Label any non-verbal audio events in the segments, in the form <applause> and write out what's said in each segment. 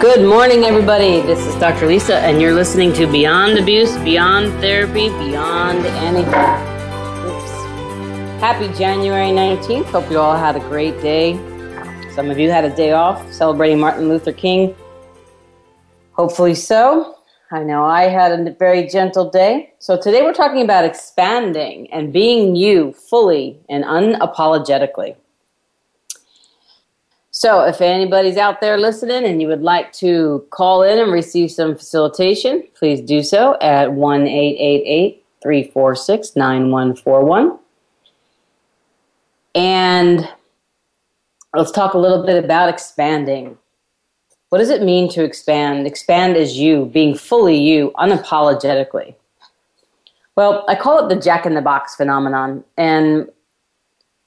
Good morning, everybody. This is Dr. Lisa, and you're listening to Beyond Abuse, Beyond Therapy, Beyond Anything. Oops. Happy January 19th. Hope you all had a great day. Some of you had a day off celebrating Martin Luther King. Hopefully so. I know I had a very gentle day. So today we're talking about expanding and being you fully and unapologetically. So, if anybody's out there listening and you would like to call in and receive some facilitation, please do so at 1 346 9141. And let's talk a little bit about expanding. What does it mean to expand? Expand as you, being fully you, unapologetically. Well, I call it the jack in the box phenomenon. And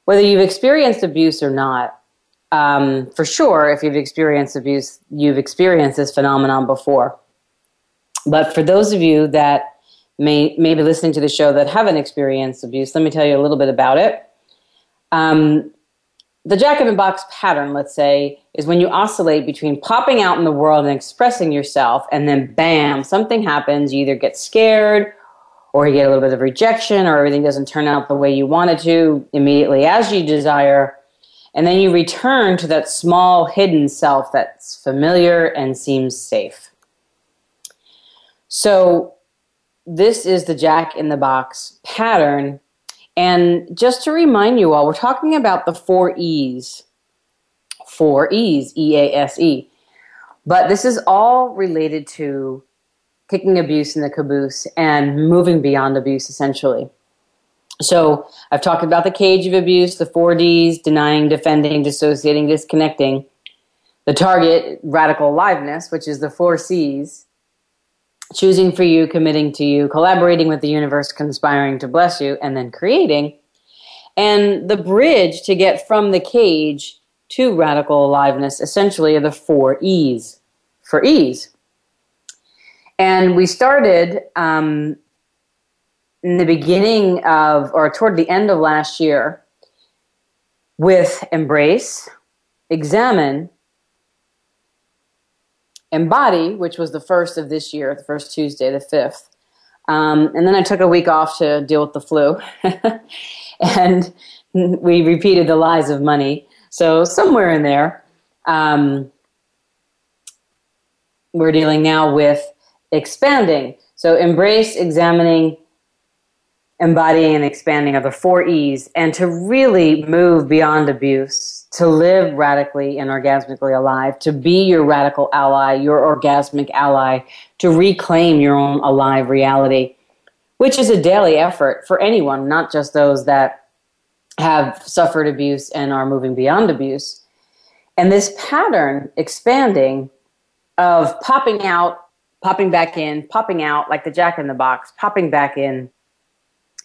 whether you've experienced abuse or not, um, for sure, if you've experienced abuse, you've experienced this phenomenon before. But for those of you that may, may be listening to the show that haven't experienced abuse, let me tell you a little bit about it. Um, the jack in the box pattern, let's say, is when you oscillate between popping out in the world and expressing yourself, and then bam, something happens. You either get scared, or you get a little bit of rejection, or everything doesn't turn out the way you wanted to immediately as you desire and then you return to that small hidden self that's familiar and seems safe. So, this is the jack in the box pattern. And just to remind you all, we're talking about the four E's. Four E's, E A S E. But this is all related to kicking abuse in the caboose and moving beyond abuse, essentially. So I've talked about the cage of abuse, the four Ds, denying, defending, dissociating, disconnecting. The target, radical aliveness, which is the four Cs. Choosing for you, committing to you, collaborating with the universe, conspiring to bless you, and then creating. And the bridge to get from the cage to radical aliveness essentially are the four E's for ease. And we started um, in the beginning of, or toward the end of last year, with Embrace, Examine, Embody, which was the first of this year, the first Tuesday, the 5th. Um, and then I took a week off to deal with the flu. <laughs> and we repeated the lies of money. So, somewhere in there, um, we're dealing now with expanding. So, embrace, examining, embodying and expanding of the four E's and to really move beyond abuse, to live radically and orgasmically alive, to be your radical ally, your orgasmic ally, to reclaim your own alive reality, which is a daily effort for anyone, not just those that have suffered abuse and are moving beyond abuse. And this pattern expanding of popping out, popping back in, popping out like the jack in the box, popping back in,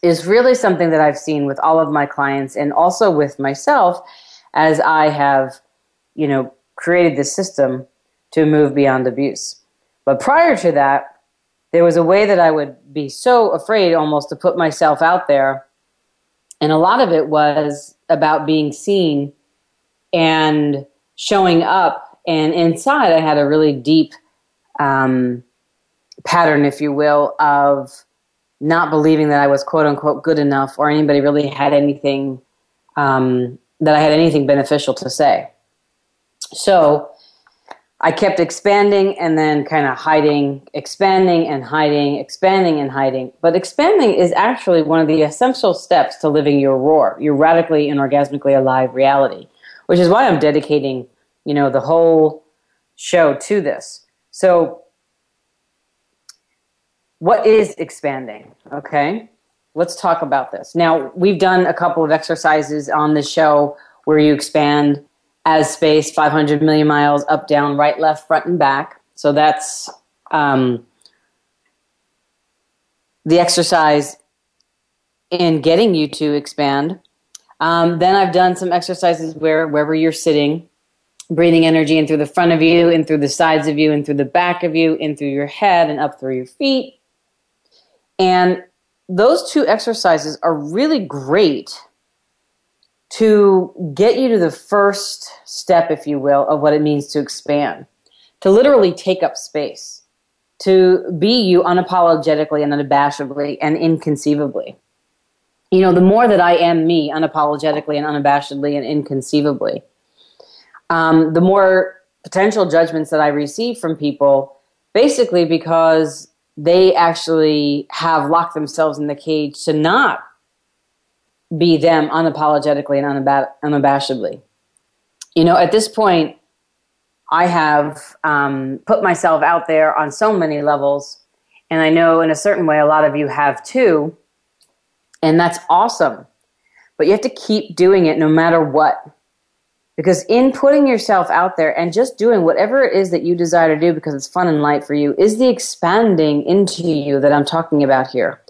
is really something that I've seen with all of my clients and also with myself as I have, you know, created this system to move beyond abuse. But prior to that, there was a way that I would be so afraid almost to put myself out there. And a lot of it was about being seen and showing up And inside, I had a really deep um, pattern, if you will, of not believing that I was quote unquote good enough or anybody really had anything um, that I had anything beneficial to say. So I kept expanding and then kind of hiding, expanding and hiding, expanding and hiding. But expanding is actually one of the essential steps to living your roar, your radically and orgasmically alive reality, which is why I'm dedicating, you know, the whole show to this. So what is expanding? Okay, let's talk about this. Now, we've done a couple of exercises on the show where you expand as space 500 million miles up, down, right, left, front, and back. So that's um, the exercise in getting you to expand. Um, then I've done some exercises where wherever you're sitting, breathing energy in through the front of you, in through the sides of you, in through the back of you, in through your head, and up through your feet. And those two exercises are really great to get you to the first step, if you will, of what it means to expand, to literally take up space, to be you unapologetically and unabashedly and inconceivably. You know, the more that I am me unapologetically and unabashedly and inconceivably, um, the more potential judgments that I receive from people, basically because they actually have locked themselves in the cage to not be them unapologetically and unabashedly. You know, at this point, I have um, put myself out there on so many levels, and I know in a certain way a lot of you have too, and that's awesome. But you have to keep doing it no matter what. Because in putting yourself out there and just doing whatever it is that you desire to do because it's fun and light for you is the expanding into you that I'm talking about here.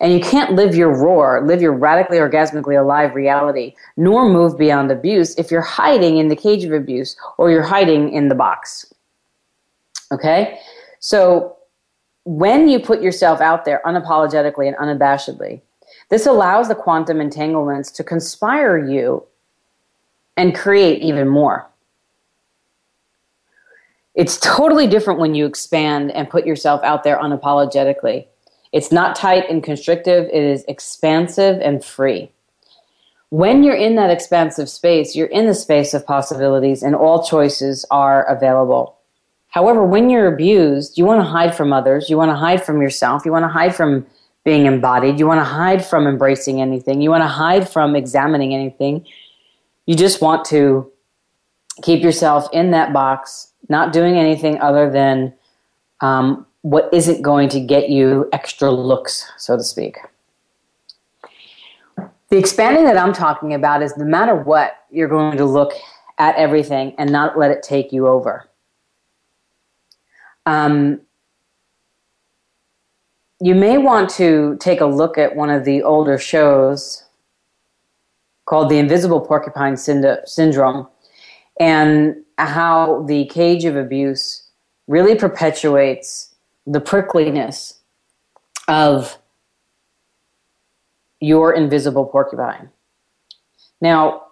And you can't live your roar, live your radically orgasmically alive reality, nor move beyond abuse if you're hiding in the cage of abuse or you're hiding in the box. Okay? So when you put yourself out there unapologetically and unabashedly, this allows the quantum entanglements to conspire you and create even more. It's totally different when you expand and put yourself out there unapologetically. It's not tight and constrictive, it is expansive and free. When you're in that expansive space, you're in the space of possibilities and all choices are available. However, when you're abused, you want to hide from others, you want to hide from yourself, you want to hide from being embodied, you want to hide from embracing anything, you want to hide from examining anything, you just want to keep yourself in that box, not doing anything other than um, what isn't going to get you extra looks, so to speak. The expanding that I'm talking about is no matter what, you're going to look at everything and not let it take you over. Um, you may want to take a look at one of the older shows called the invisible porcupine syndrome and how the cage of abuse really perpetuates the prickliness of your invisible porcupine. Now,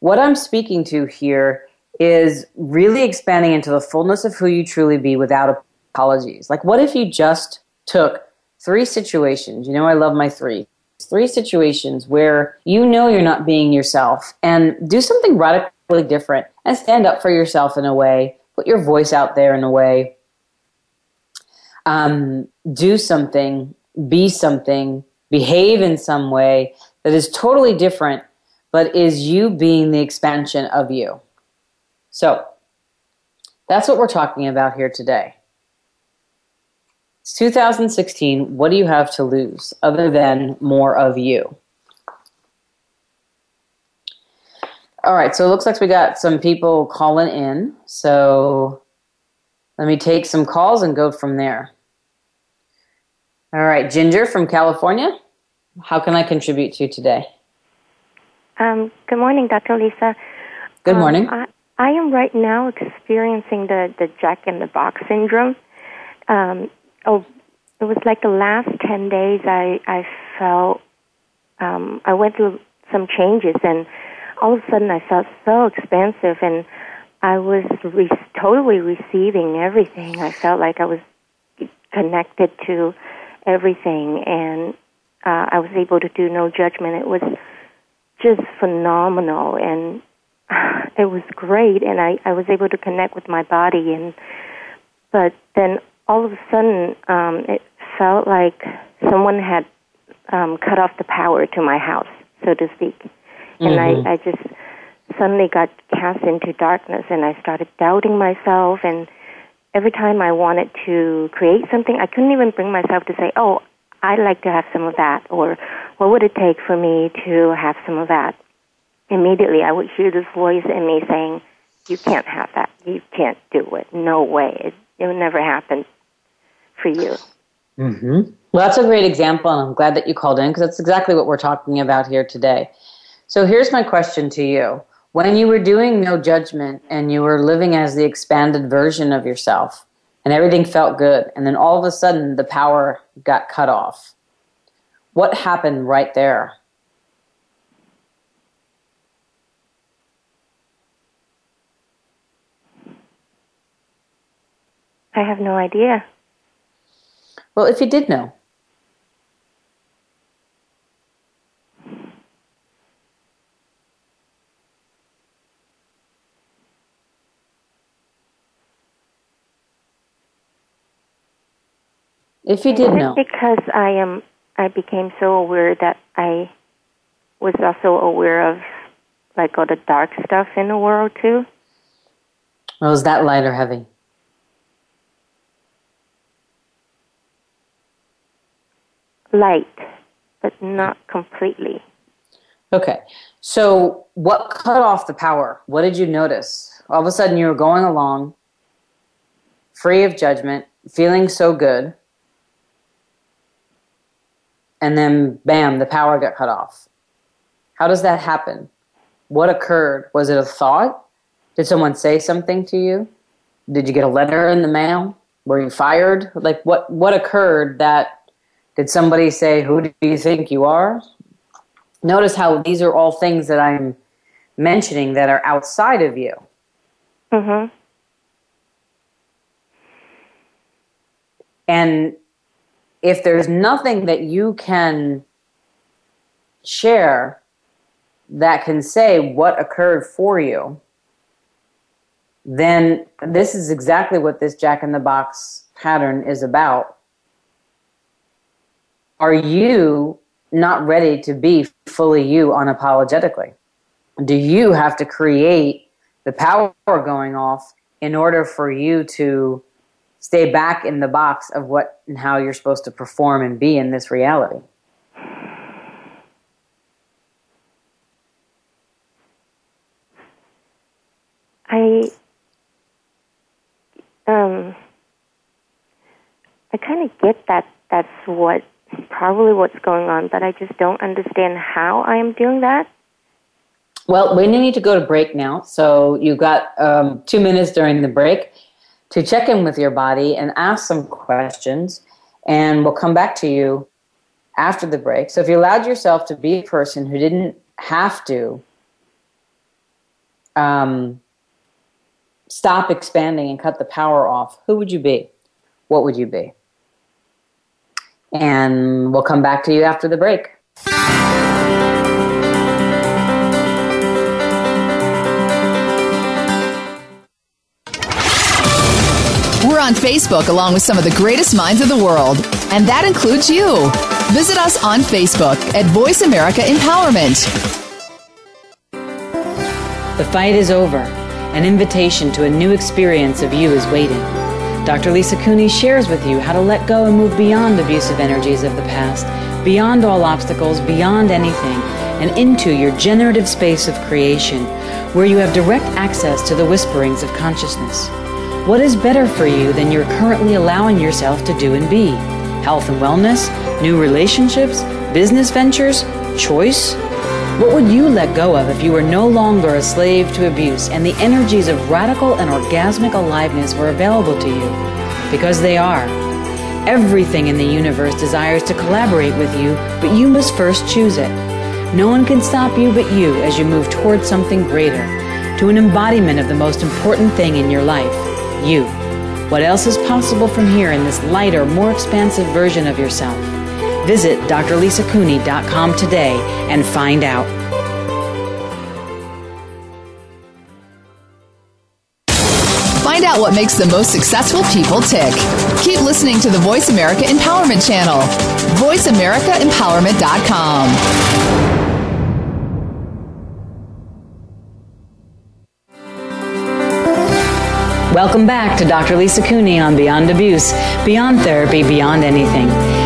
what I'm speaking to here is really expanding into the fullness of who you truly be without apologies. Like, what if you just took three situations? You know, I love my three three situations where you know you're not being yourself and do something radically different and stand up for yourself in a way, put your voice out there in a way, um, do something, be something, behave in some way that is totally different, but is you being the expansion of you. So that's what we're talking about here today. It's 2016. What do you have to lose other than more of you? All right, so it looks like we got some people calling in. So let me take some calls and go from there. All right, Ginger from California. How can I contribute to you today? Um, good morning, Dr. Lisa. Good morning. Um, I, I, am right now experiencing the, the Jack in the Box syndrome. Um, oh, it was like the last 10 days I, I felt, um, I went through some changes and all of a sudden I felt so expansive and I was re- totally receiving everything. I felt like I was connected to everything and uh, I was able to do no judgment. It was just phenomenal and <sighs> it was great and I, I was able to connect with my body and but then all of a sudden um, it felt like someone had um, cut off the power to my house, so to speak. And mm-hmm. I, I just suddenly got cast into darkness and I started doubting myself and every time I wanted to create something I couldn't even bring myself to say, Oh, I'd like to have some of that or what would it take for me to have some of that? Immediately I would hear this voice in me saying, You can't have that. You can't do it. No way. It, it would never happen for you. Mm-hmm. Well, that's a great example, and I'm glad that you called in because that's exactly what we're talking about here today. So here's my question to you. When you were doing no judgment and you were living as the expanded version of yourself and everything felt good, and then all of a sudden the power got cut off, what happened right there? I have no idea. Well, if you did know. If you did know. Because I am I became so aware that I was also aware of like all the dark stuff in the world too. Well, is that light or heavy? Light, but mm-hmm. not completely. Okay. So, what cut off the power? What did you notice? All of a sudden, you were going along, free of judgment, feeling so good, and then bam, the power got cut off. How does that happen? What occurred? Was it a thought? Did someone say something to you? Did you get a letter in the mail? Were you fired? Like what what occurred that did somebody say, Who do you think you are? Notice how these are all things that I'm mentioning that are outside of you. Mm-hmm. And if there's nothing that you can share that can say what occurred for you, then this is exactly what this Jack in the Box pattern is about are you not ready to be fully you unapologetically? Do you have to create the power going off in order for you to stay back in the box of what and how you're supposed to perform and be in this reality? I um I kind of get that that's what probably what's going on, but I just don't understand how I am doing that. Well, we need to go to break now. So you've got um, two minutes during the break to check in with your body and ask some questions, and we'll come back to you after the break. So if you allowed yourself to be a person who didn't have to um, stop expanding and cut the power off, who would you be? What would you be? And we'll come back to you after the break. We're on Facebook along with some of the greatest minds of the world, and that includes you. Visit us on Facebook at Voice America Empowerment. The fight is over. An invitation to a new experience of you is waiting. Dr. Lisa Cooney shares with you how to let go and move beyond abusive energies of the past, beyond all obstacles, beyond anything, and into your generative space of creation, where you have direct access to the whisperings of consciousness. What is better for you than you're currently allowing yourself to do and be? Health and wellness, new relationships, business ventures, choice? What would you let go of if you were no longer a slave to abuse and the energies of radical and orgasmic aliveness were available to you? Because they are. Everything in the universe desires to collaborate with you, but you must first choose it. No one can stop you but you as you move towards something greater, to an embodiment of the most important thing in your life you. What else is possible from here in this lighter, more expansive version of yourself? Visit drlisacooney.com today and find out. Find out what makes the most successful people tick. Keep listening to the Voice America Empowerment Channel. VoiceAmericaEmpowerment.com. Welcome back to Dr. Lisa Cooney on Beyond Abuse, Beyond Therapy, Beyond Anything,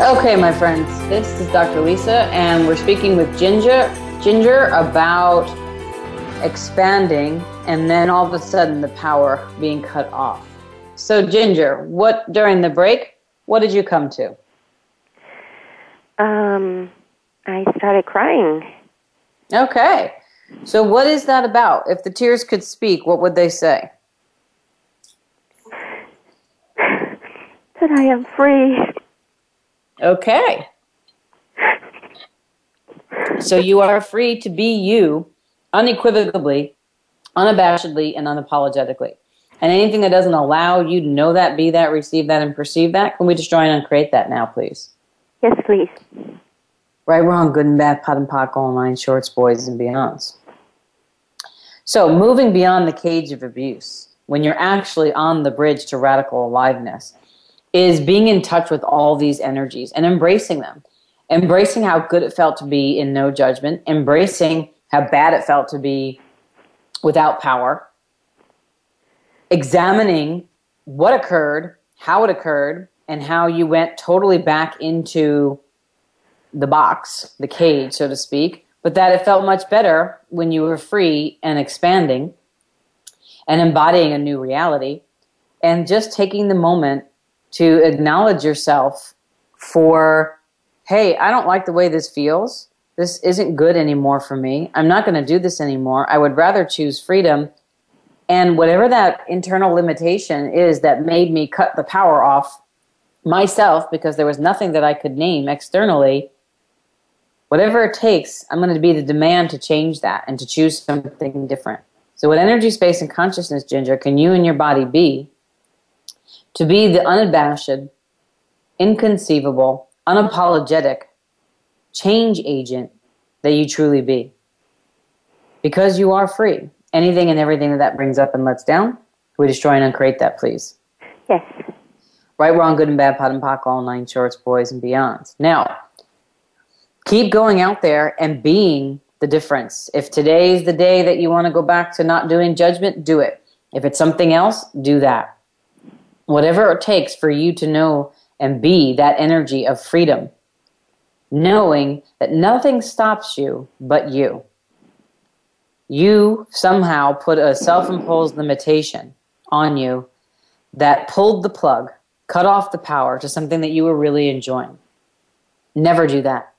Okay, my friends, this is Dr. Lisa, and we're speaking with Ginger. Ginger about expanding and then all of a sudden the power being cut off. So, Ginger, what during the break, what did you come to? Um, I started crying. Okay. So, what is that about? If the tears could speak, what would they say? <laughs> That I am free. Okay. So, you are free to be you unequivocally, unabashedly, and unapologetically. And anything that doesn't allow you to know that, be that, receive that, and perceive that, can we destroy and uncreate that now, please? Yes, please. Right, wrong, good and bad, POD and POC, all nine shorts, boys, and beyonds. So, moving beyond the cage of abuse, when you're actually on the bridge to radical aliveness, is being in touch with all these energies and embracing them. Embracing how good it felt to be in no judgment, embracing how bad it felt to be without power, examining what occurred, how it occurred, and how you went totally back into the box, the cage, so to speak, but that it felt much better when you were free and expanding and embodying a new reality and just taking the moment to acknowledge yourself for, hey, I don't like the way this feels. This isn't good anymore for me. I'm not going to do this anymore. I would rather choose freedom and whatever that internal limitation is that made me cut the power off myself because there was nothing that I could name externally, whatever it takes, I'm going to be the demand to change that and to choose something different. So, what energy, space, and consciousness, Ginger, can you and your body be to be the unabashed, inconceivable, unapologetic change agent that you truly be? Because you are free anything and everything that that brings up and lets down, we destroy and uncreate that, please. Yes. Right, wrong, good and bad, POD and POC, all nine shorts, boys and beyonds. Now, keep going out there and being the difference. If today is the day that you want to go back to not doing judgment, do it. If it's something else, do that. Whatever it takes for you to know and be that energy of freedom, knowing that nothing stops you but you you somehow put a self imposed limitation on you that pulled the plug, cut off the power to something that you were really enjoying. Never do that.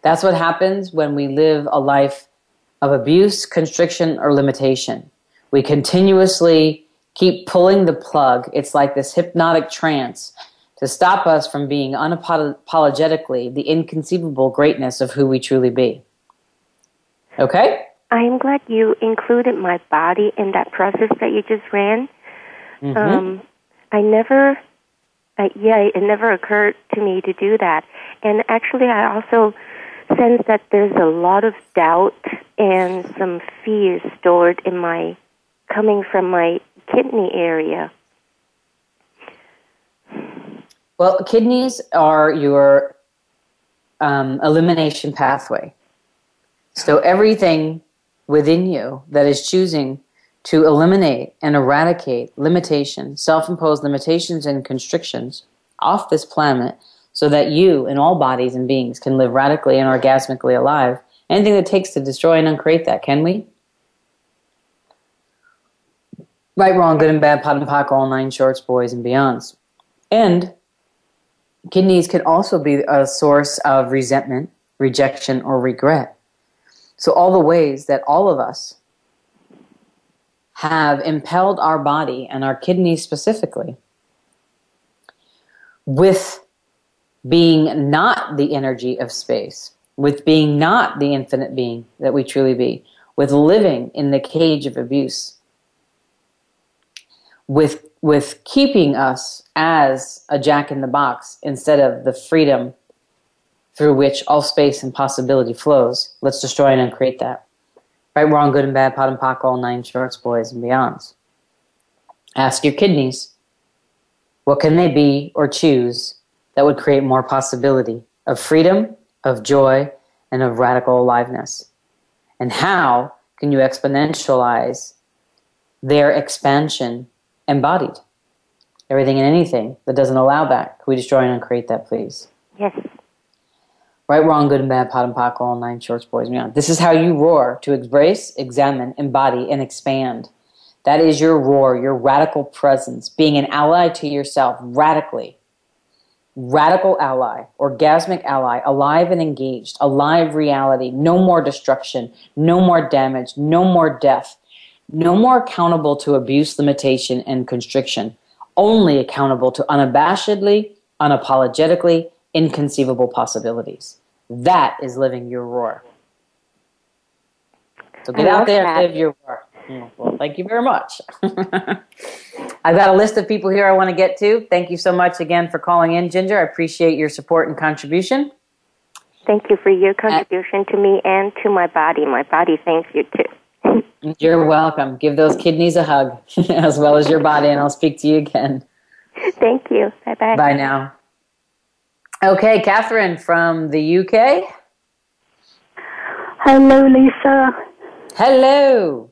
That's what happens when we live a life of abuse, constriction, or limitation. We continuously keep pulling the plug. It's like this hypnotic trance to stop us from being unapologetically the inconceivable greatness of who we truly be. Okay? I'm glad you included my body in that process that you just ran. Mm-hmm. Um, I never, I, yeah, it never occurred to me to do that. And actually, I also sense that there's a lot of doubt and some fear stored in my, coming from my kidney area. Well, kidneys are your um, elimination pathway. So everything within you that is choosing to eliminate and eradicate limitation, self imposed limitations and constrictions off this planet so that you and all bodies and beings can live radically and orgasmically alive. Anything that takes to destroy and uncreate that, can we? Right, wrong, good and bad, POD and POC, all nine shorts, boys and beyonds. And kidneys can also be a source of resentment, rejection, or regret. So, all the ways that all of us have impelled our body and our kidneys specifically with being not the energy of space, with being not the infinite being that we truly be, with living in the cage of abuse, with with keeping us as a jack in the box instead of the freedom through which all space and possibility flows. Let's destroy and uncreate that. Right, wrong, good and bad, POD and POC, all nine shorts, boys and beyonds. Ask your kidneys, what can they be or choose that would create more possibility of freedom, of joy, and of radical aliveness? And how can you exponentialize their expansion embodied? Everything and anything that doesn't allow that. Can we destroy and uncreate that, please? Yes. Right, wrong, good and bad, POD and POC, all nine shorts, boys and beyond. This is how you roar to embrace, examine, embody, and expand. That is your roar, your radical presence, being an ally to yourself radically. Radical ally, orgasmic ally, alive and engaged, alive reality, no more destruction, no more damage, no more death, no more accountable to abuse, limitation, and constriction, only accountable to unabashedly, unapologetically, inconceivable possibilities. That is living your roar. So get out there and live your roar. Mm, well, thank you very much. <laughs> I've got a list of people here I want to get to. Thank you so much again for calling in, Ginger. I appreciate your support and contribution. Thank you for your contribution to me and to my body. My body thanks you too. You're welcome. Give those kidneys a hug <laughs> as well as your body, and I'll speak to you again. Thank you. Bye bye. Bye now. Okay, Catherine from the UK. Hello, Lisa. Hello.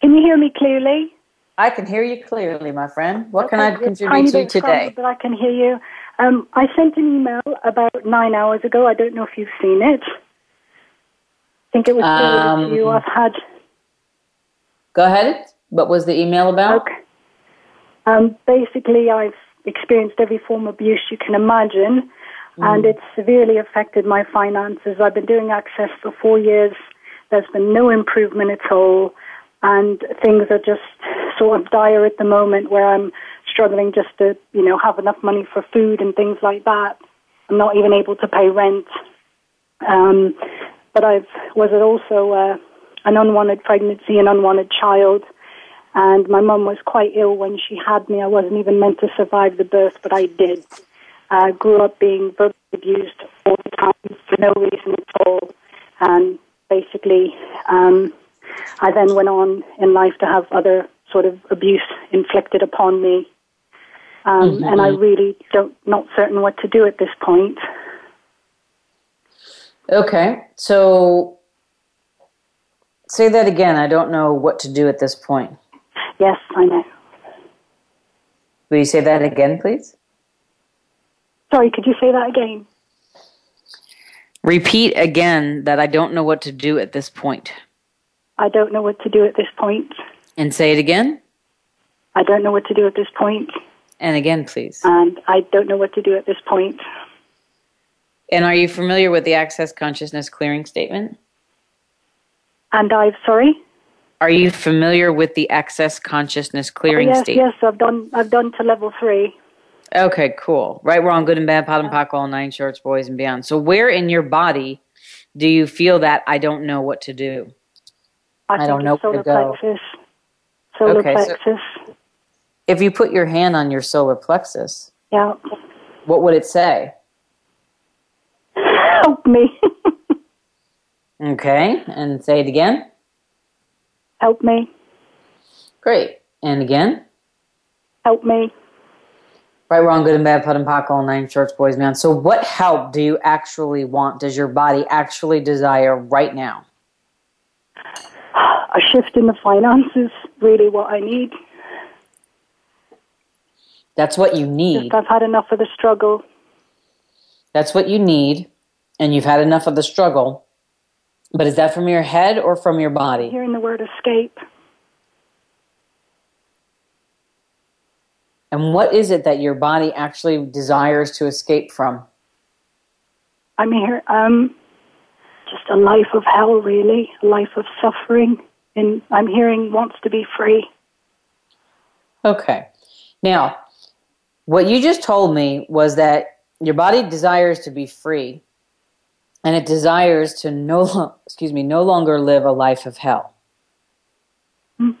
Can you hear me clearly? I can hear you clearly, my friend. What can I it's contribute tiny to bit today? crumbled, But I can hear you. Um, I sent an email about nine hours ago. I don't know if you've seen it. I think it was Um, forwarded to you. I've had Go ahead. What was the email about? Okay. Um, basically, I've experienced every form of abuse you can imagine, and it's severely affected my finances. I've been doing access for four years. There's been no improvement at all, and things are just sort of dire at the moment where I'm struggling just to, you know, have enough money for food and things like that. I'm not even able to pay rent. Um, but I've was it also uh, an unwanted pregnancy, an unwanted child, and my mum was quite ill when she had me. I wasn't even meant to survive the birth, but I did. I grew up being verbally abused all the time for no reason at all, and basically, um, I then went on in life to have other sort of abuse inflicted upon me, um, and I really don't not certain what to do at this point. Okay. So say that again. I don't know what to do at this point. Yes, I know. Will you say that again, please? Sorry, could you say that again? Repeat again that I don't know what to do at this point. I don't know what to do at this point. And say it again. I don't know what to do at this point. And again, please. and I don't know what to do at this point. And are you familiar with the Access Consciousness Clearing Statement? And I've sorry. Are you familiar with the Access Consciousness Clearing yes, Statement? yes, I've done. I've done to level three. Okay, cool. Right, wrong, good and bad, POD and POC, all nine shorts, boys and beyond. So, where in your body do you feel that I don't know what to do? I, I don't know where to go. plexus. Solar Okay, so- plexus. If you put your hand on your solar plexus, yeah. what would it say? <laughs> Help me. <laughs> Okay, and say it again. Help me. Great. And again. Help me. Right, wrong, good and bad, put and POC, all nine shorts, boys man. So, what help do you actually want? Does your body actually desire right now? <sighs> A shift in the finances. Really, what I need. That's what you need. Just I've had enough of the struggle. That's what you need, and you've had enough of the struggle. But is that from your head or from your body? Hearing the word escape. And what is it that your body actually desires to escape from? I'm here. Um, just a life of hell, really, a life of suffering. And I'm hearing wants to be free. Okay. Now, what you just told me was that your body desires to be free and it desires to no excuse me no longer live a life of hell. Mm.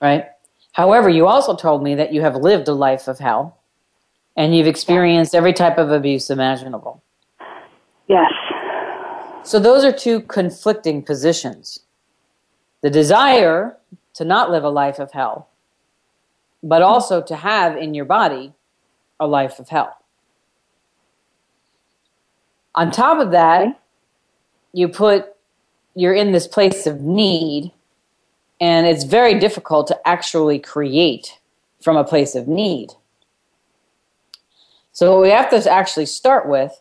right? However you also told me that you have lived a life of hell and you've experienced every type of abuse imaginable. Yes. So those are two conflicting positions. The desire to not live a life of hell but also to have in your body a life of hell on top of that, you put you're in this place of need, and it's very difficult to actually create from a place of need. So, what we have to actually start with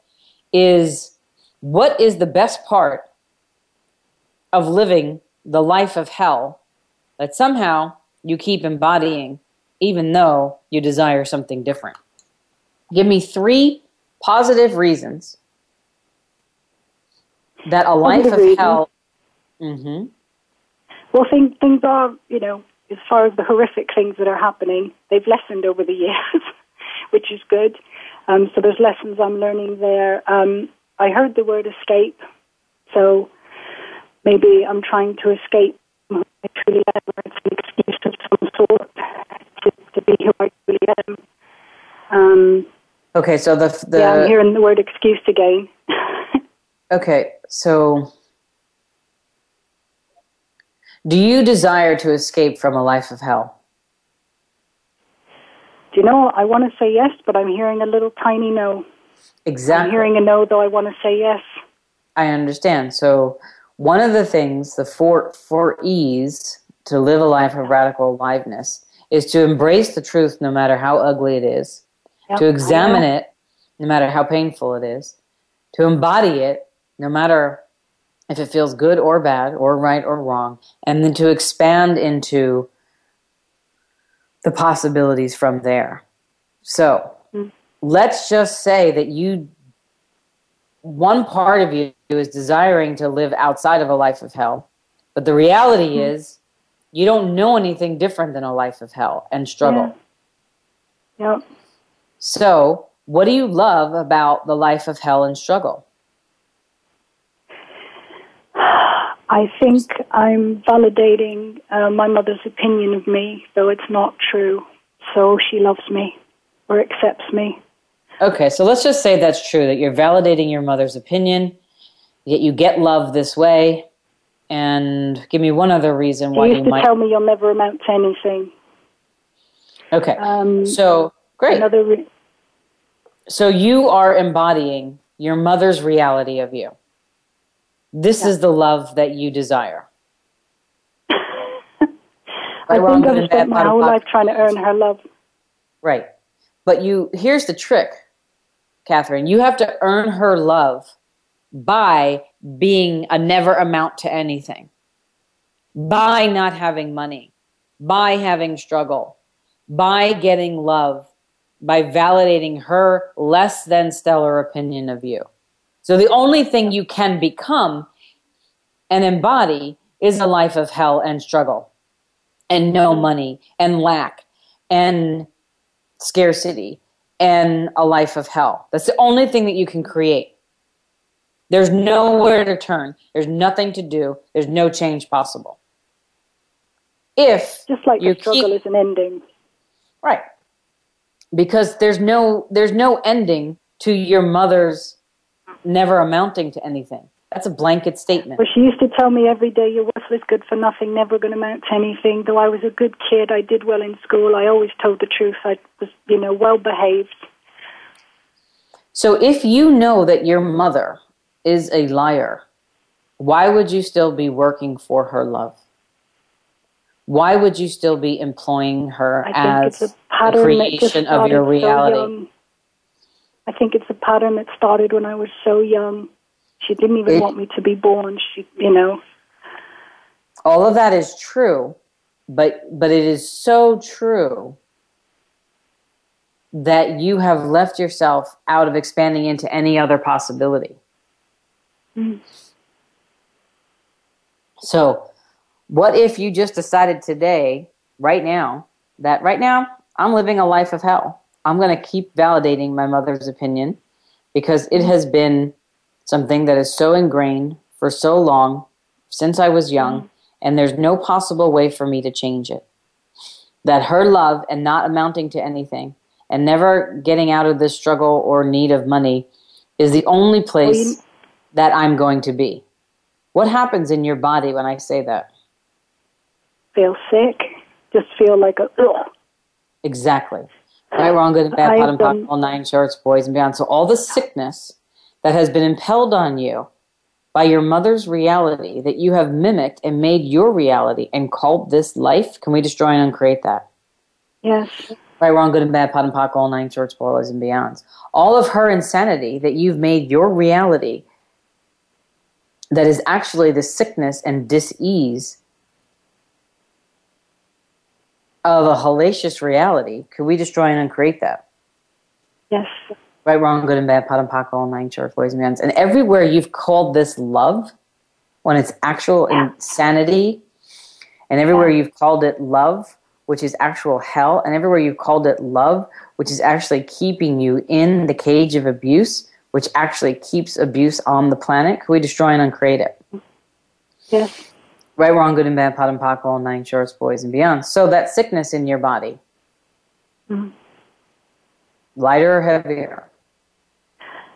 is what is the best part of living the life of hell that somehow you keep embodying, even though you desire something different? Give me three positive reasons that a life of hell. Mm-hmm. Well, things things are you know as far as the horrific things that are happening, they've lessened over the <laughs> years, which is good. Um, so there's lessons I'm learning there. Um, I heard the word escape, so maybe I'm trying to escape who I truly am, or it's an excuse of some sort to, to be who I truly am. Um, okay, so the, the yeah, I'm hearing the word excuse again. <laughs> Okay, so do you desire to escape from a life of hell? Do you know, I want to say yes, but I'm hearing a little tiny no. Exactly. I'm hearing a no, though I want to say yes. I understand. So, one of the things, the four, four E's to live a life of radical aliveness is to embrace the truth no matter how ugly it is, yep, to examine it no matter how painful it is, to embody it no matter if it feels good or bad or right or wrong, and then to expand into the possibilities from there. So mm-hmm. let's just say that you, one part of you is desiring to live outside of a life of hell, but the reality mm-hmm. is you don't know anything different than a life of hell and struggle. Yeah. Yep. So, what do you love about the life of hell and struggle? I think I'm validating uh, my mother's opinion of me, though it's not true. So she loves me or accepts me. Okay, so let's just say that's true, that you're validating your mother's opinion, yet you get love this way. And give me one other reason why you used to might... tell me you'll never amount to anything. Okay, um, so great. Re- so you are embodying your mother's reality of you. This yeah. is the love that you desire. <laughs> I think I've spent my whole life trying to earn her love. Right. But you here's the trick, Catherine. You have to earn her love by being a never amount to anything. By not having money, by having struggle, by getting love, by validating her less than stellar opinion of you. So the only thing you can become and embody is a life of hell and struggle and no money and lack and scarcity and a life of hell. That's the only thing that you can create. There's nowhere to turn. There's nothing to do. There's no change possible. If just like your struggle keep, is an ending, right? Because there's no there's no ending to your mother's never amounting to anything. That's a blanket statement. Well, she used to tell me every day, you're worthless, good for nothing, never going to amount to anything. Though I was a good kid, I did well in school, I always told the truth. I was, you know, well behaved. So if you know that your mother is a liar, why would you still be working for her love? Why would you still be employing her as the creation of your reality? So I think it's a pattern that started when I was so young. She didn't even it, want me to be born. She, you know. All of that is true, but but it is so true that you have left yourself out of expanding into any other possibility. Mm. So, what if you just decided today, right now, that right now I'm living a life of hell? I'm going to keep validating my mother's opinion because it has been something that is so ingrained for so long since I was young, and there's no possible way for me to change it. That her love and not amounting to anything and never getting out of this struggle or need of money is the only place that I'm going to be. What happens in your body when I say that? Feel sick. Just feel like a ugh. Exactly. Right, wrong, good and bad, POD and POC, all nine shorts, boys and beyond. So all the sickness that has been impelled on you by your mother's reality that you have mimicked and made your reality and called this life, can we destroy and uncreate that? Yes. Right, wrong, good and bad, POD and POC, all nine shorts, boys and beyonds. All of her insanity that you've made your reality that is actually the sickness and dis-ease of a hellacious reality, could we destroy and uncreate that? Yes. Right, wrong, good and bad, POD and POC, all nine short boys and men. And everywhere you've called this love, when it's actual yeah. insanity, and everywhere yeah. you've called it love, which is actual hell, and everywhere you've called it love, which is actually keeping you in the cage of abuse, which actually keeps abuse on the planet, could we destroy and uncreate it? Yes right, wrong, good and bad, POD and POC, all nine shorts, boys and beyond. So that sickness in your body, mm-hmm. lighter or heavier?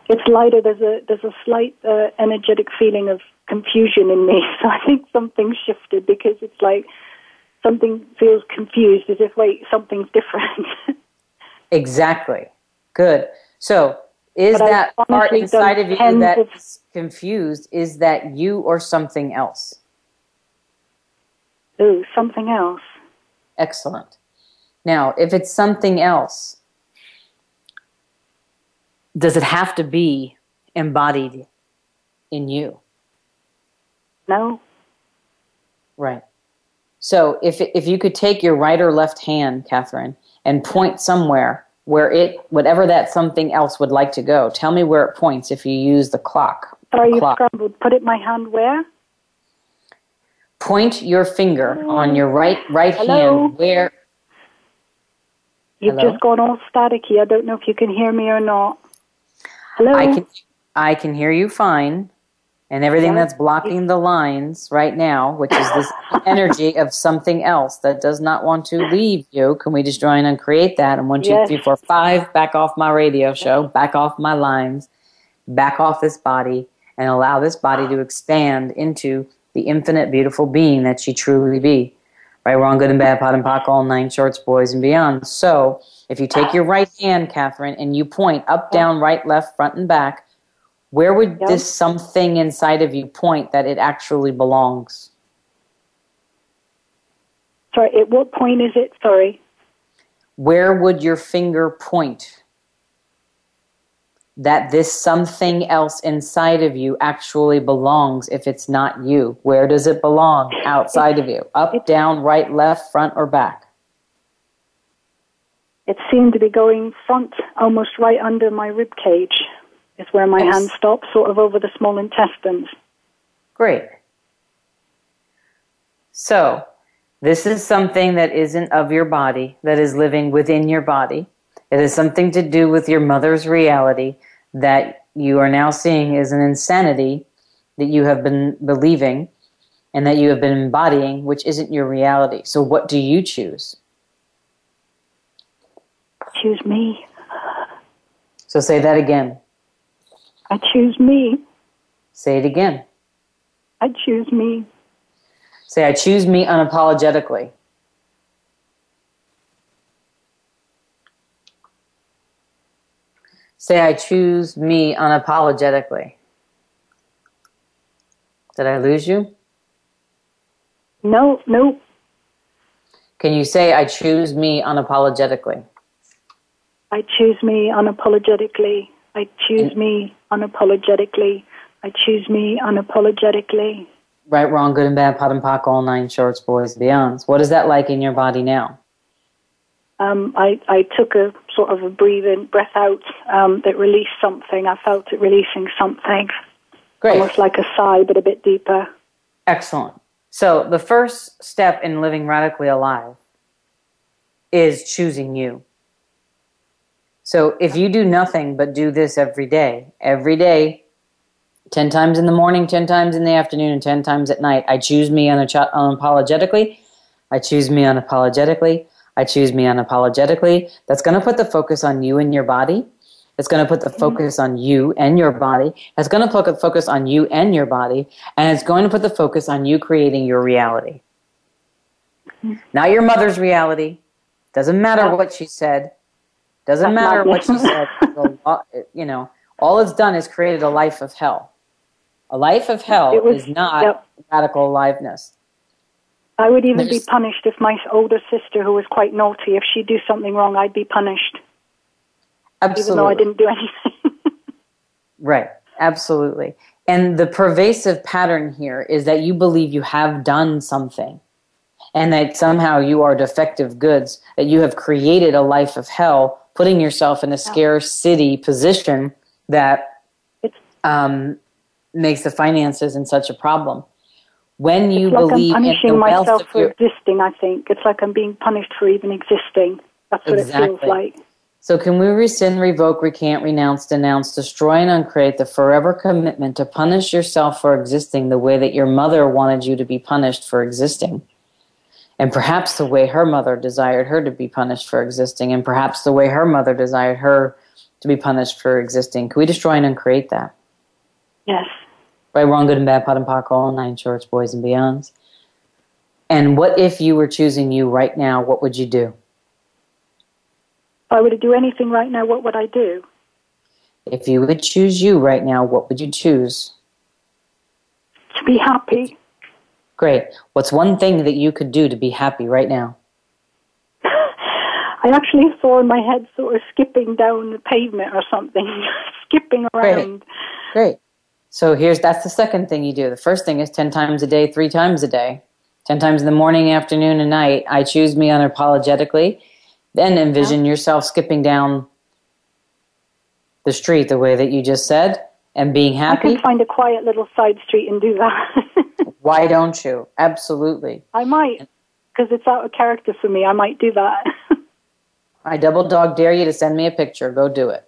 It's lighter. There's a there's a slight uh, energetic feeling of confusion in me. <laughs> So I think something shifted because it's like something feels confused, as if wait something's different. <laughs> exactly. Good. So is but that part inside of you that's confused? Is that you or something else? Ooh, something else. Excellent. Now, if it's something else, does it have to be embodied in you? No. Right. So if if you could take your right or left hand, Catherine, and point somewhere where it whatever that something else would like to go, tell me where it points if you use the clock. Sorry, you scrambled. Put it my hand where? Point your finger on your right right Hello? hand where You've Hello? just gone all staticky. I don't know if you can hear me or not. Hello. I can I can hear you fine. And everything Yeah. that's blocking the lines right now, which is this <laughs> energy of something else that does not want to leave you, can we just join and create that? And one, two, Yes. three, four, five, back off my radio show, back off my lines, back off this body, and allow this body to expand into the infinite, beautiful being that she truly be. Right, wrong, good and bad, POD and POC, all nine shorts, boys and beyond. So, if you take your right hand, Catherine, and you point up, down, right, left, front, and back, where would Yep. this something inside of you point that it actually belongs? Sorry, at what point is it? Sorry. Where would your finger point that this something else inside of you actually belongs if it's not you? Where does it belong outside of you? Up, down, right, left, front, or back? It seemed to be going front, almost right under my rib cage. Is where my Yes. hand stops, sort of over the small intestines. Great. So, this is something that isn't of your body, that is living within your body. It has something to do with your mother's reality that you are now seeing as an insanity that you have been believing and that you have been embodying, which isn't your reality. So, what do you choose? Choose me. So, say that again. I choose me. Say it again. I choose me. Say, I choose me unapologetically. Say, I choose me unapologetically. Did I lose you? No, no. Can you say, I choose me unapologetically? I choose me unapologetically. I choose me unapologetically. I choose me unapologetically. Right, wrong, good and bad, POD and POC, all nine shorts, boys, beyonds. What is that like in your body now? Um, I, I took a sort of a breathe in, breath out um, that released something. I felt it releasing something. Great. Almost like a sigh, but a bit deeper. Excellent. So, the first step in living radically alive is choosing you. So, if you do nothing but do this every day, every day, 10 times in the morning, 10 times in the afternoon, and 10 times at night, I choose me unapologetically. I choose me unapologetically. I choose me unapologetically. That's going to put the focus on you and your body. It's going to put the focus on you and your body. It's going to put the focus on you and your body. And it's going to put the focus on you creating your reality. Not your mother's reality. Doesn't matter what she said. Doesn't matter what she said. <laughs> You know, all it's done is created a life of hell. A life of hell was, is not yep. radical aliveness. I would even There's, be punished if my older sister, who was quite naughty, if she'd do something wrong, I'd be punished. Absolutely. Even though I didn't do anything. <laughs> right. Absolutely. And the pervasive pattern here is that you believe you have done something and that somehow you are defective goods, that you have created a life of hell, putting yourself in a scarcity position that um, makes the finances in such a problem when you it's like believe I'm punishing in the myself wealth for your, existing. I think it's like I'm being punished for even existing. That's what exactly. it feels like. So, can we rescind, revoke, recant, renounce, denounce, destroy, and uncreate the forever commitment to punish yourself for existing the way that your mother wanted you to be punished for existing? And perhaps the way her mother desired her to be punished for existing, and perhaps the way her mother desired her to be punished for existing. Can we destroy and uncreate that? Yes right, wrong, good and bad, POD and POC, all nine shorts, boys and beyonds. And what if you were choosing you right now? What would you do? If I were to do anything right now, what would I do? If you would choose you right now, what would you choose? To be happy. Great. What's one thing that you could do to be happy right now? <laughs> I actually saw in my head sort of skipping down the pavement or something, <laughs> skipping around. Great. Great. So here's that's the second thing you do. The first thing is 10 times a day, 3 times a day. 10 times in the morning, afternoon and night. I choose me unapologetically. Then envision yeah. yourself skipping down the street the way that you just said and being happy. I can find a quiet little side street and do that. <laughs> Why don't you? Absolutely. I might because it's out of character for me. I might do that. <laughs> I double dog dare you to send me a picture. Go do it.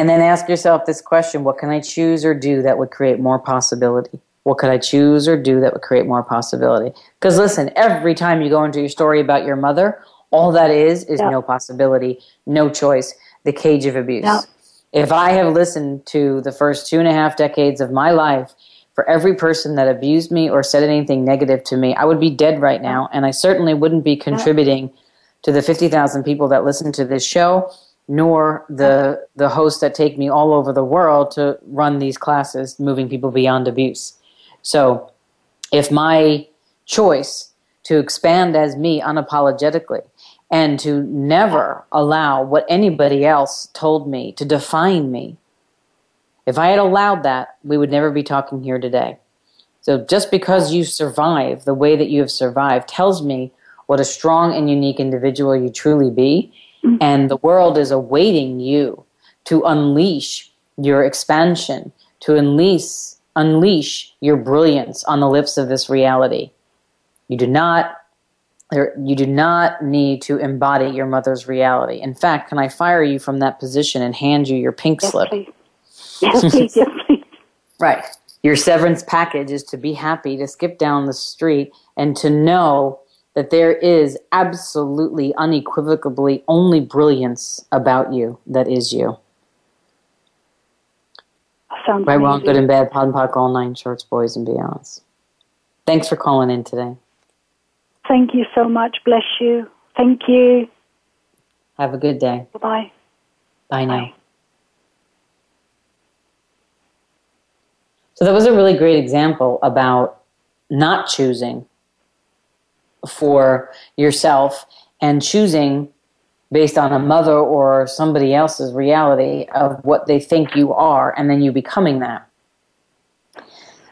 And then ask yourself this question what can I choose or do that would create more possibility? What could I choose or do that would create more possibility? Because listen, every time you go into your story about your mother, all that is is no possibility, no choice, the cage of abuse. If I have listened to the first two and a half decades of my life, for every person that abused me or said anything negative to me, I would be dead right now. And I certainly wouldn't be contributing to the 50,000 people that listen to this show nor the oh. the hosts that take me all over the world to run these classes moving people beyond abuse. So if my choice to expand as me unapologetically and to never allow what anybody else told me to define me if i had allowed that we would never be talking here today. So just because you survive the way that you have survived tells me what a strong and unique individual you truly be Mm-hmm. and the world is awaiting you to unleash your expansion, to unleash, unleash your brilliance on the lips of this reality. You do not you do not need to embody your mother's reality. In fact, can I fire you from that position and hand you your pink yes, slip? Please. Yes, <laughs> please. Yes, please. right. Your severance package is to be happy, to skip down the street, and to know that there is absolutely unequivocally only brilliance about you that is you. Sounds right, wrong, good and bad, POD and POC, all nine shorts, boys and beyonds. Thanks for calling in today. Thank you so much. Bless you. Thank you. Have a good day. Bye-bye. Bye now. Bye. So that was a really great example about not choosing for yourself and choosing based on a mother or somebody else's reality of what they think you are and then you becoming that.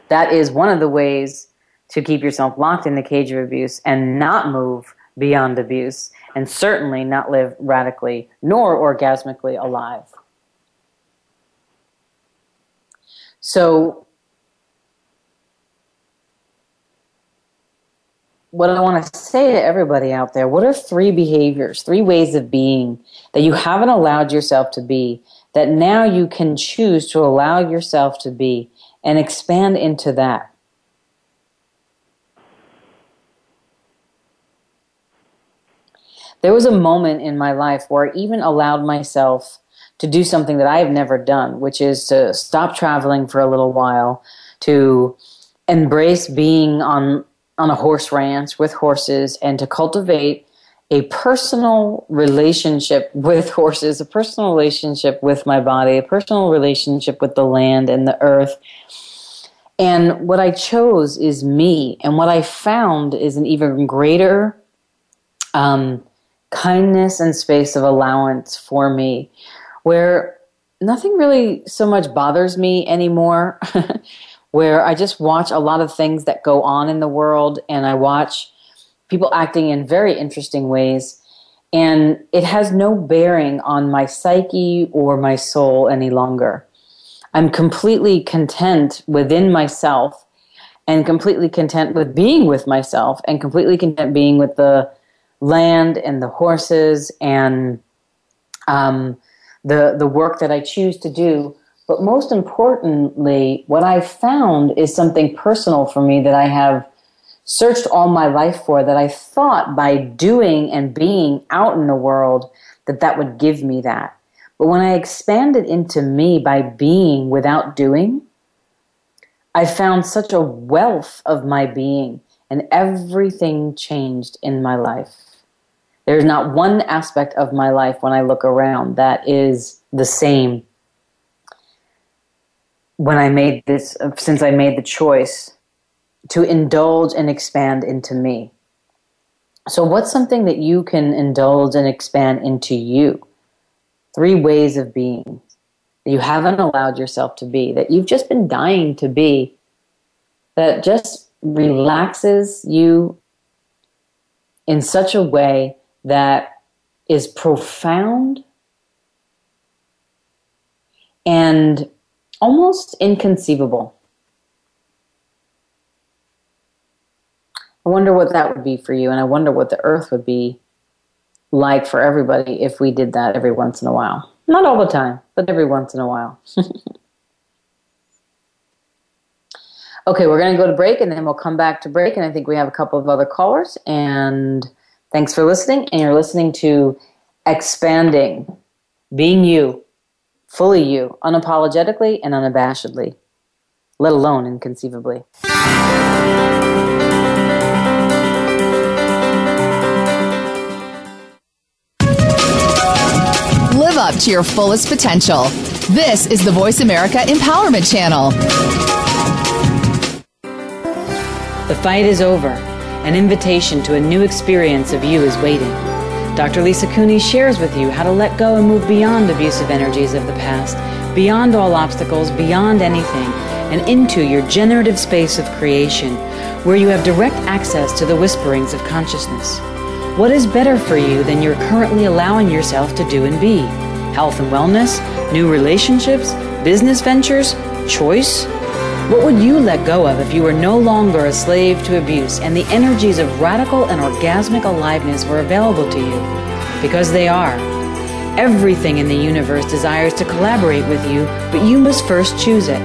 That is one of the ways to keep yourself locked in the cage of abuse and not move beyond abuse, and certainly not live radically nor orgasmically alive. So, what I want to say to everybody out there what are three behaviors, three ways of being that you haven't allowed yourself to be, that now you can choose to allow yourself to be and expand into that? There was a moment in my life where I even allowed myself to do something that I have never done, which is to stop traveling for a little while, to embrace being on on a horse ranch with horses and to cultivate a personal relationship with <laughs> horses, a personal relationship with my body, a personal relationship with the land and the earth. And what I chose is me. And what I found is an even greater um, kindness and space of allowance for me, where nothing really so much bothers me anymore. <laughs> where I just watch a lot of things that go on in the world and I watch people acting in very interesting ways. And it has no bearing on my psyche or my soul any longer. I'm completely content within myself and completely content with being with myself and completely content being with the land and the horses and um, the, the work that I choose to do but most importantly, what I found is something personal for me that I have searched all my life for that I thought by doing and being out in the world that that would give me that. But when I expanded into me by being without doing, I found such a wealth of my being and everything changed in my life. There's not one aspect of my life when I look around that is the same when I made this, since I made the choice to indulge and expand into me. So, what's something that you can indulge and expand into you? Three ways of being that you haven't allowed yourself to be, that you've just been dying to be, that just relaxes you in such a way that is profound and almost inconceivable. I wonder what that would be for you, and I wonder what the earth would be like for everybody if we did that every once in a while. Not all the time, but every once in a while. <laughs> okay, we're going to go to break and then we'll come back to break. And I think we have a couple of other callers. And thanks for listening. And you're listening to Expanding Being You fully you, unapologetically and unabashedly, let alone inconceivably. Live up to your fullest potential. This is the Voice America Empowerment Channel. The fight is over. An invitation to a new experience of you is waiting. Dr. Lisa Cooney shares with you how to let go and move beyond abusive energies of the past, beyond all obstacles, beyond anything, and into your generative space of creation, where you have direct access to the whisperings of consciousness. What is better for you than you're currently allowing yourself to do and be? Health and wellness, new relationships, business ventures, choice? What would you let go of if you were no longer a slave to abuse and the energies of radical and orgasmic aliveness were available to you? Because they are. Everything in the universe desires to collaborate with you, but you must first choose it.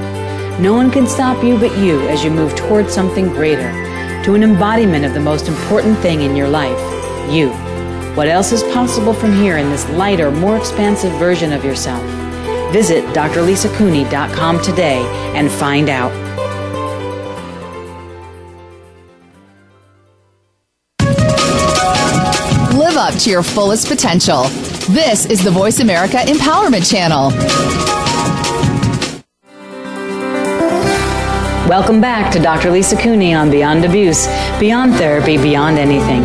No one can stop you but you as you move towards something greater, to an embodiment of the most important thing in your life you. What else is possible from here in this lighter, more expansive version of yourself? Visit drlisacooney.com today and find out. Live up to your fullest potential. This is the Voice America Empowerment Channel. Welcome back to Dr. Lisa Cooney on Beyond Abuse, Beyond Therapy, Beyond Anything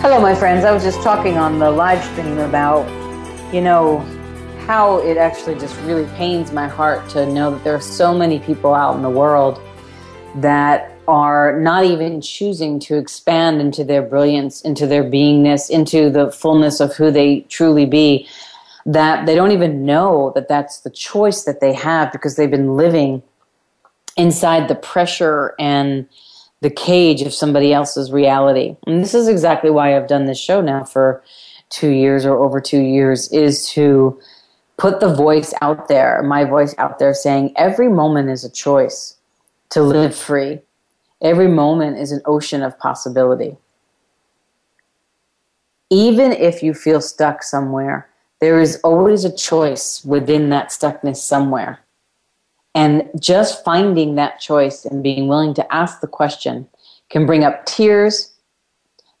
Hello, my friends. I was just talking on the live stream about, you know, how it actually just really pains my heart to know that there are so many people out in the world that are not even choosing to expand into their brilliance, into their beingness, into the fullness of who they truly be, that they don't even know that that's the choice that they have because they've been living inside the pressure and the cage of somebody else's reality. And this is exactly why I've done this show now for two years or over two years is to put the voice out there, my voice out there saying every moment is a choice to live free. Every moment is an ocean of possibility. Even if you feel stuck somewhere, there is always a choice within that stuckness somewhere. And just finding that choice and being willing to ask the question can bring up tears,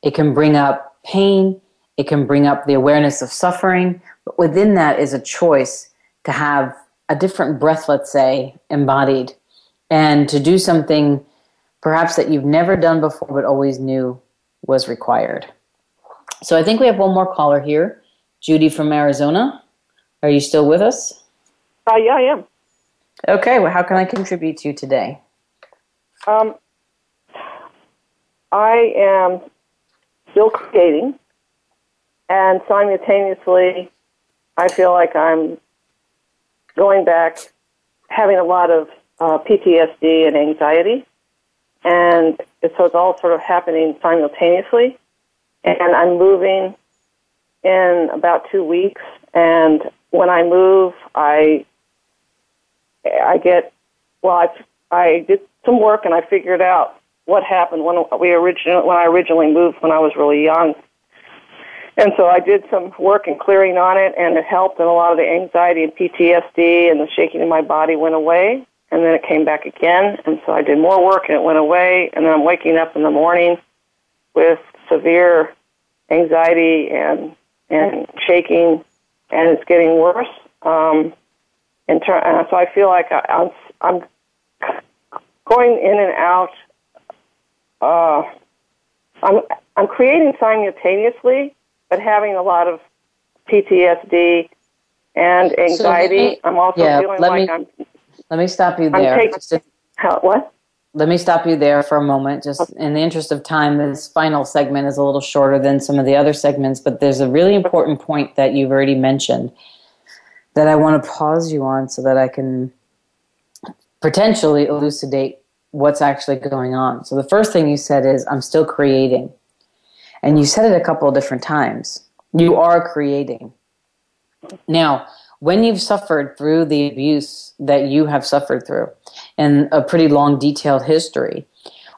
it can bring up pain, it can bring up the awareness of suffering, but within that is a choice to have a different breath, let's say, embodied and to do something perhaps that you've never done before but always knew was required. So I think we have one more caller here, Judy from Arizona. Are you still with us? Uh, yeah, I am. Okay, well, how can I contribute to you today? Um, I am still creating, and simultaneously, I feel like I'm going back, having a lot of uh, PTSD and anxiety. And so it's all sort of happening simultaneously. And I'm moving in about two weeks. And when I move, I I get well. I I did some work and I figured out what happened when we originally when I originally moved when I was really young. And so I did some work and clearing on it, and it helped, and a lot of the anxiety and PTSD and the shaking in my body went away and then it came back again. And so I did more work and it went away. And then I'm waking up in the morning with severe anxiety and and shaking, and it's getting worse. Um, and, ter- and so I feel like I, I'm I'm going in and out. Uh, I'm I'm creating simultaneously, but having a lot of PTSD and anxiety. So I'm also yeah, feeling like me, I'm let me stop you there. Taking, how, what? Let me stop you there for a moment. Just in the interest of time, this final segment is a little shorter than some of the other segments, but there's a really important point that you've already mentioned that I want to pause you on so that I can potentially elucidate what's actually going on. So the first thing you said is, I'm still creating. And you said it a couple of different times. You are creating. Now, when you've suffered through the abuse that you have suffered through and a pretty long detailed history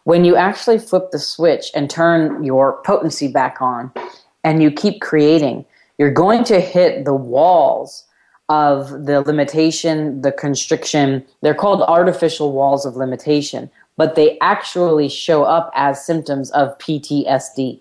when you actually flip the switch and turn your potency back on and you keep creating you're going to hit the walls of the limitation the constriction they're called artificial walls of limitation but they actually show up as symptoms of PTSD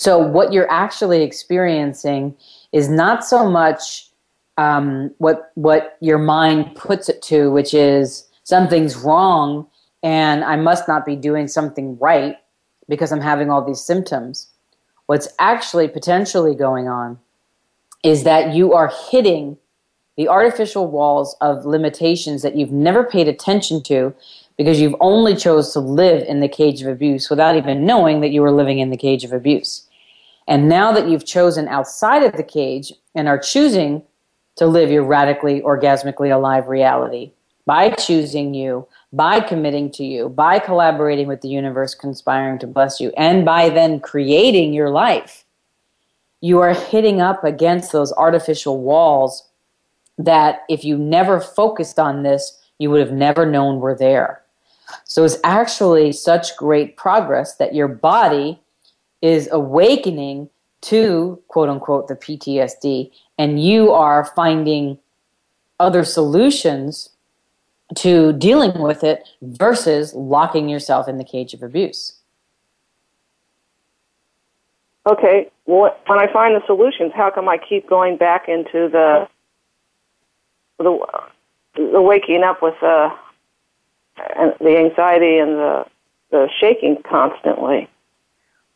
so what you're actually experiencing is not so much um, what what your mind puts it to, which is something's wrong and I must not be doing something right because I'm having all these symptoms. What's actually potentially going on is that you are hitting the artificial walls of limitations that you've never paid attention to because you've only chose to live in the cage of abuse without even knowing that you were living in the cage of abuse. And now that you've chosen outside of the cage and are choosing to live your radically orgasmically alive reality by choosing you, by committing to you, by collaborating with the universe, conspiring to bless you, and by then creating your life, you are hitting up against those artificial walls that if you never focused on this, you would have never known were there. So it's actually such great progress that your body is awakening to quote unquote the PTSD and you are finding other solutions to dealing with it versus locking yourself in the cage of abuse. Okay, well, when I find the solutions, how come I keep going back into the the, the waking up with uh, the the anxiety and the the shaking constantly?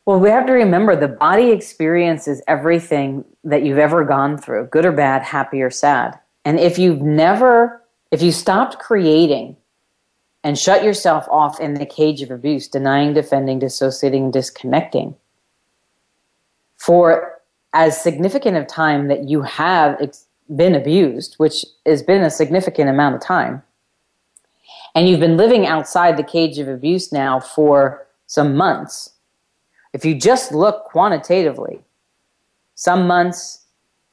Well, we have to remember the body experiences everything that you've ever gone through, good or bad, happy or sad. And if you've never, if you stopped creating and shut yourself off in the cage of abuse, denying, defending, dissociating, disconnecting, for as significant of time that you have ex- been abused, which has been a significant amount of time, and you've been living outside the cage of abuse now for some months, if you just look quantitatively, some months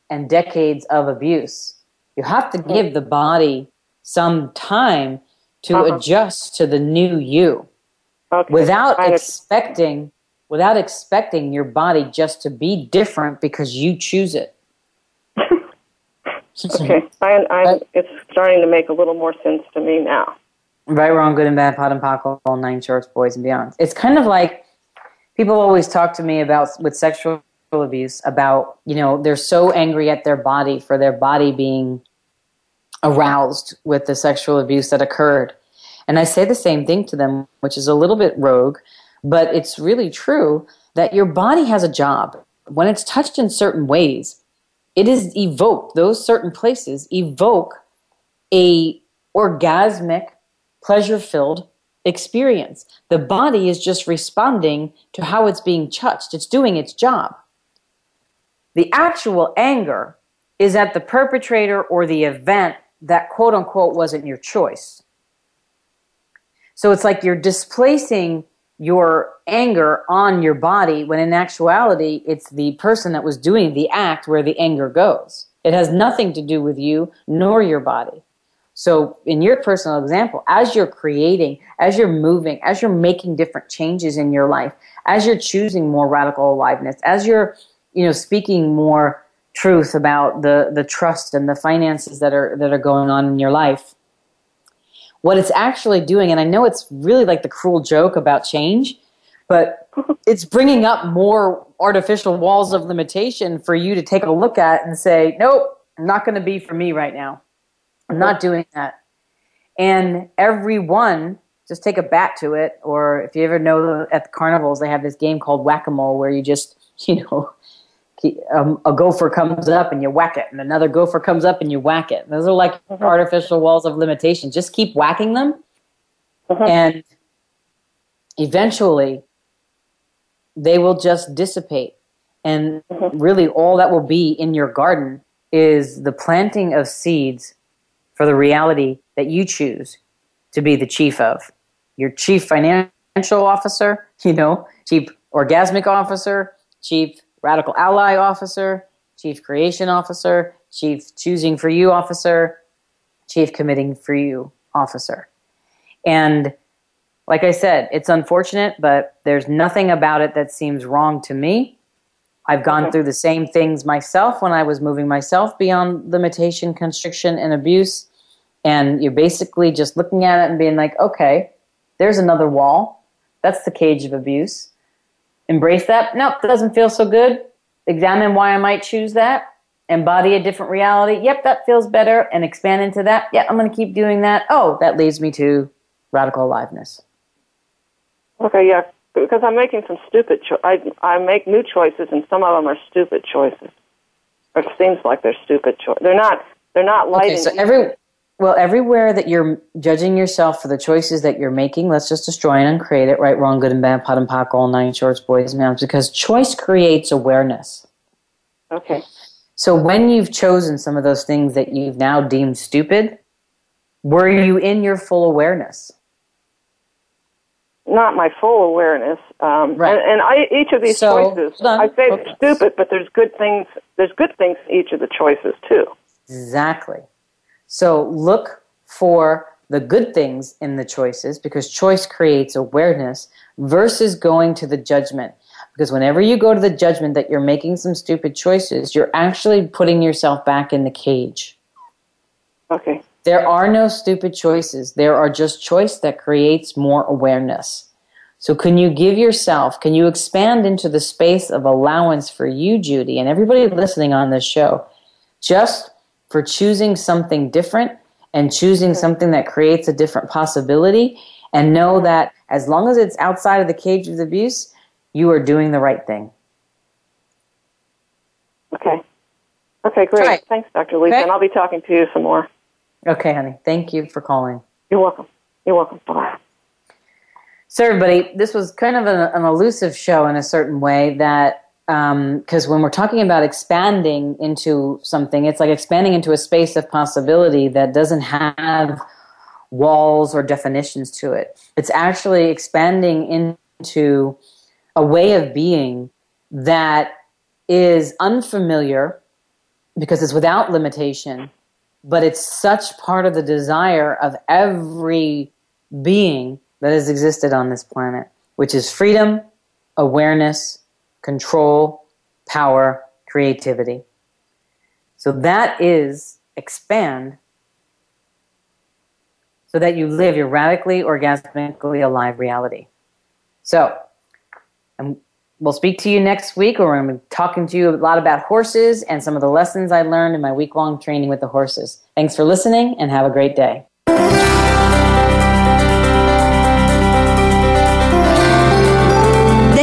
and decades of abuse, you have to give the body some time to uh-huh. adjust to the new you okay. without expecting without expecting your body just to be different because you choose it. <laughs> okay, I, I, it's starting to make a little more sense to me now. Right, wrong, good and bad, POD and POC, all nine shorts, boys and beyond. It's kind of like people always talk to me about with sexual abuse about you know they're so angry at their body for their body being aroused with the sexual abuse that occurred and i say the same thing to them which is a little bit rogue but it's really true that your body has a job when it's touched in certain ways it is evoked those certain places evoke a orgasmic pleasure filled experience. The body is just responding to how it's being touched, it's doing its job. The actual anger is at the perpetrator or the event that quote unquote wasn't your choice. So it's like you're displacing your anger on your body when in actuality it's the person that was doing the act where the anger goes. It has nothing to do with you nor your body. So, in your personal example, as you're creating, as you're moving, as you're making different changes in your life, as you're choosing more radical aliveness, as you're, you know, speaking more truth about the the trust and the finances that are that are going on in your life, what it's actually doing, and I know it's really like the cruel joke about change, but <laughs> it's bringing up more artificial walls of limitation for you to take a look at and say, nope, not going to be for me right now. I'm not doing that. And everyone, just take a bat to it, or if you ever know at the carnivals, they have this game called whack a mole where you just, <laughs> you know, um, a gopher comes up and you whack it, and another gopher comes up and you whack it. Those are like mm-hmm. artificial walls of limitation. Just keep whacking them, mm-hmm. and eventually they will just dissipate. And mm-hmm. really, all that will be in your garden is the planting of seeds for the reality that you choose to be the chief of. Your chief financial officer, <laughs> you know, chief orgasmic officer, chief radical ally officer, chief creation officer, chief choosing for you officer, chief committing for you officer. And like I said, it's unfortunate, but there's nothing about it that seems wrong to me. I've gone okay. through the same things myself when I was moving myself beyond limitation, constriction, and abuse and you're basically just looking at it and being like, okay, there's another wall. That's the cage of abuse. Embrace that. Nope, that doesn't feel so good. Examine why I might choose that. Embody a different reality. Yep, that feels better. And expand into that. Yep, I'm going to keep doing that. Oh, that leads me to radical aliveness. Okay, yeah, because I'm making some stupid. Cho- I I make new choices, and some of them are stupid choices. Or it seems like they're stupid choices. They're not. They're not lighting. Okay, so every well, everywhere that you're judging yourself for the choices that you're making, let's just destroy and uncreate it, right, wrong, good and bad, POD and POC, all nine shorts, boys and mountains, because choice creates awareness. Okay. So when you've chosen some of those things that you've now deemed stupid, were you in your full awareness? Not my full awareness. Um, right. And, and I, each of these so, choices, I say okay. stupid, but there's good things. There's good things in each of the choices too. Exactly. So look for the good things in the choices because choice creates awareness versus going to the judgment. Because whenever you go to the judgment that you're making some stupid choices, you're actually putting yourself back in the cage. Okay. There are no stupid choices. There are just choice that creates more awareness. So can you give yourself, can you expand into the space of allowance for you, Judy, and everybody listening on this show, just for choosing something different and choosing something that creates a different possibility and know that as long as it's outside of the cage of abuse, you are doing the right thing. Okay. Okay, great. Right. Thanks, Dr. Lisa. Okay. And I'll be talking to you some more. Okay, honey. Thank you for calling. You're welcome. You're welcome. Bye. So, everybody, this was kind of an, an elusive show in a certain way that Um, because when we're talking about expanding into something, it's like expanding into a space of possibility that doesn't have walls or definitions to it. It's actually expanding into a way of being that is unfamiliar because it's without limitation, but it's such part of the desire of every being that has existed on this planet, which is freedom, awareness, control, power, creativity. So that is expand so that you live your radically orgasmically alive reality. So, and we'll speak to you next week, or I'm talking to you a lot about horses and some of the lessons I learned in my week long training with the horses. Thanks for listening and have a great day.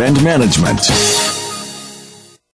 and management.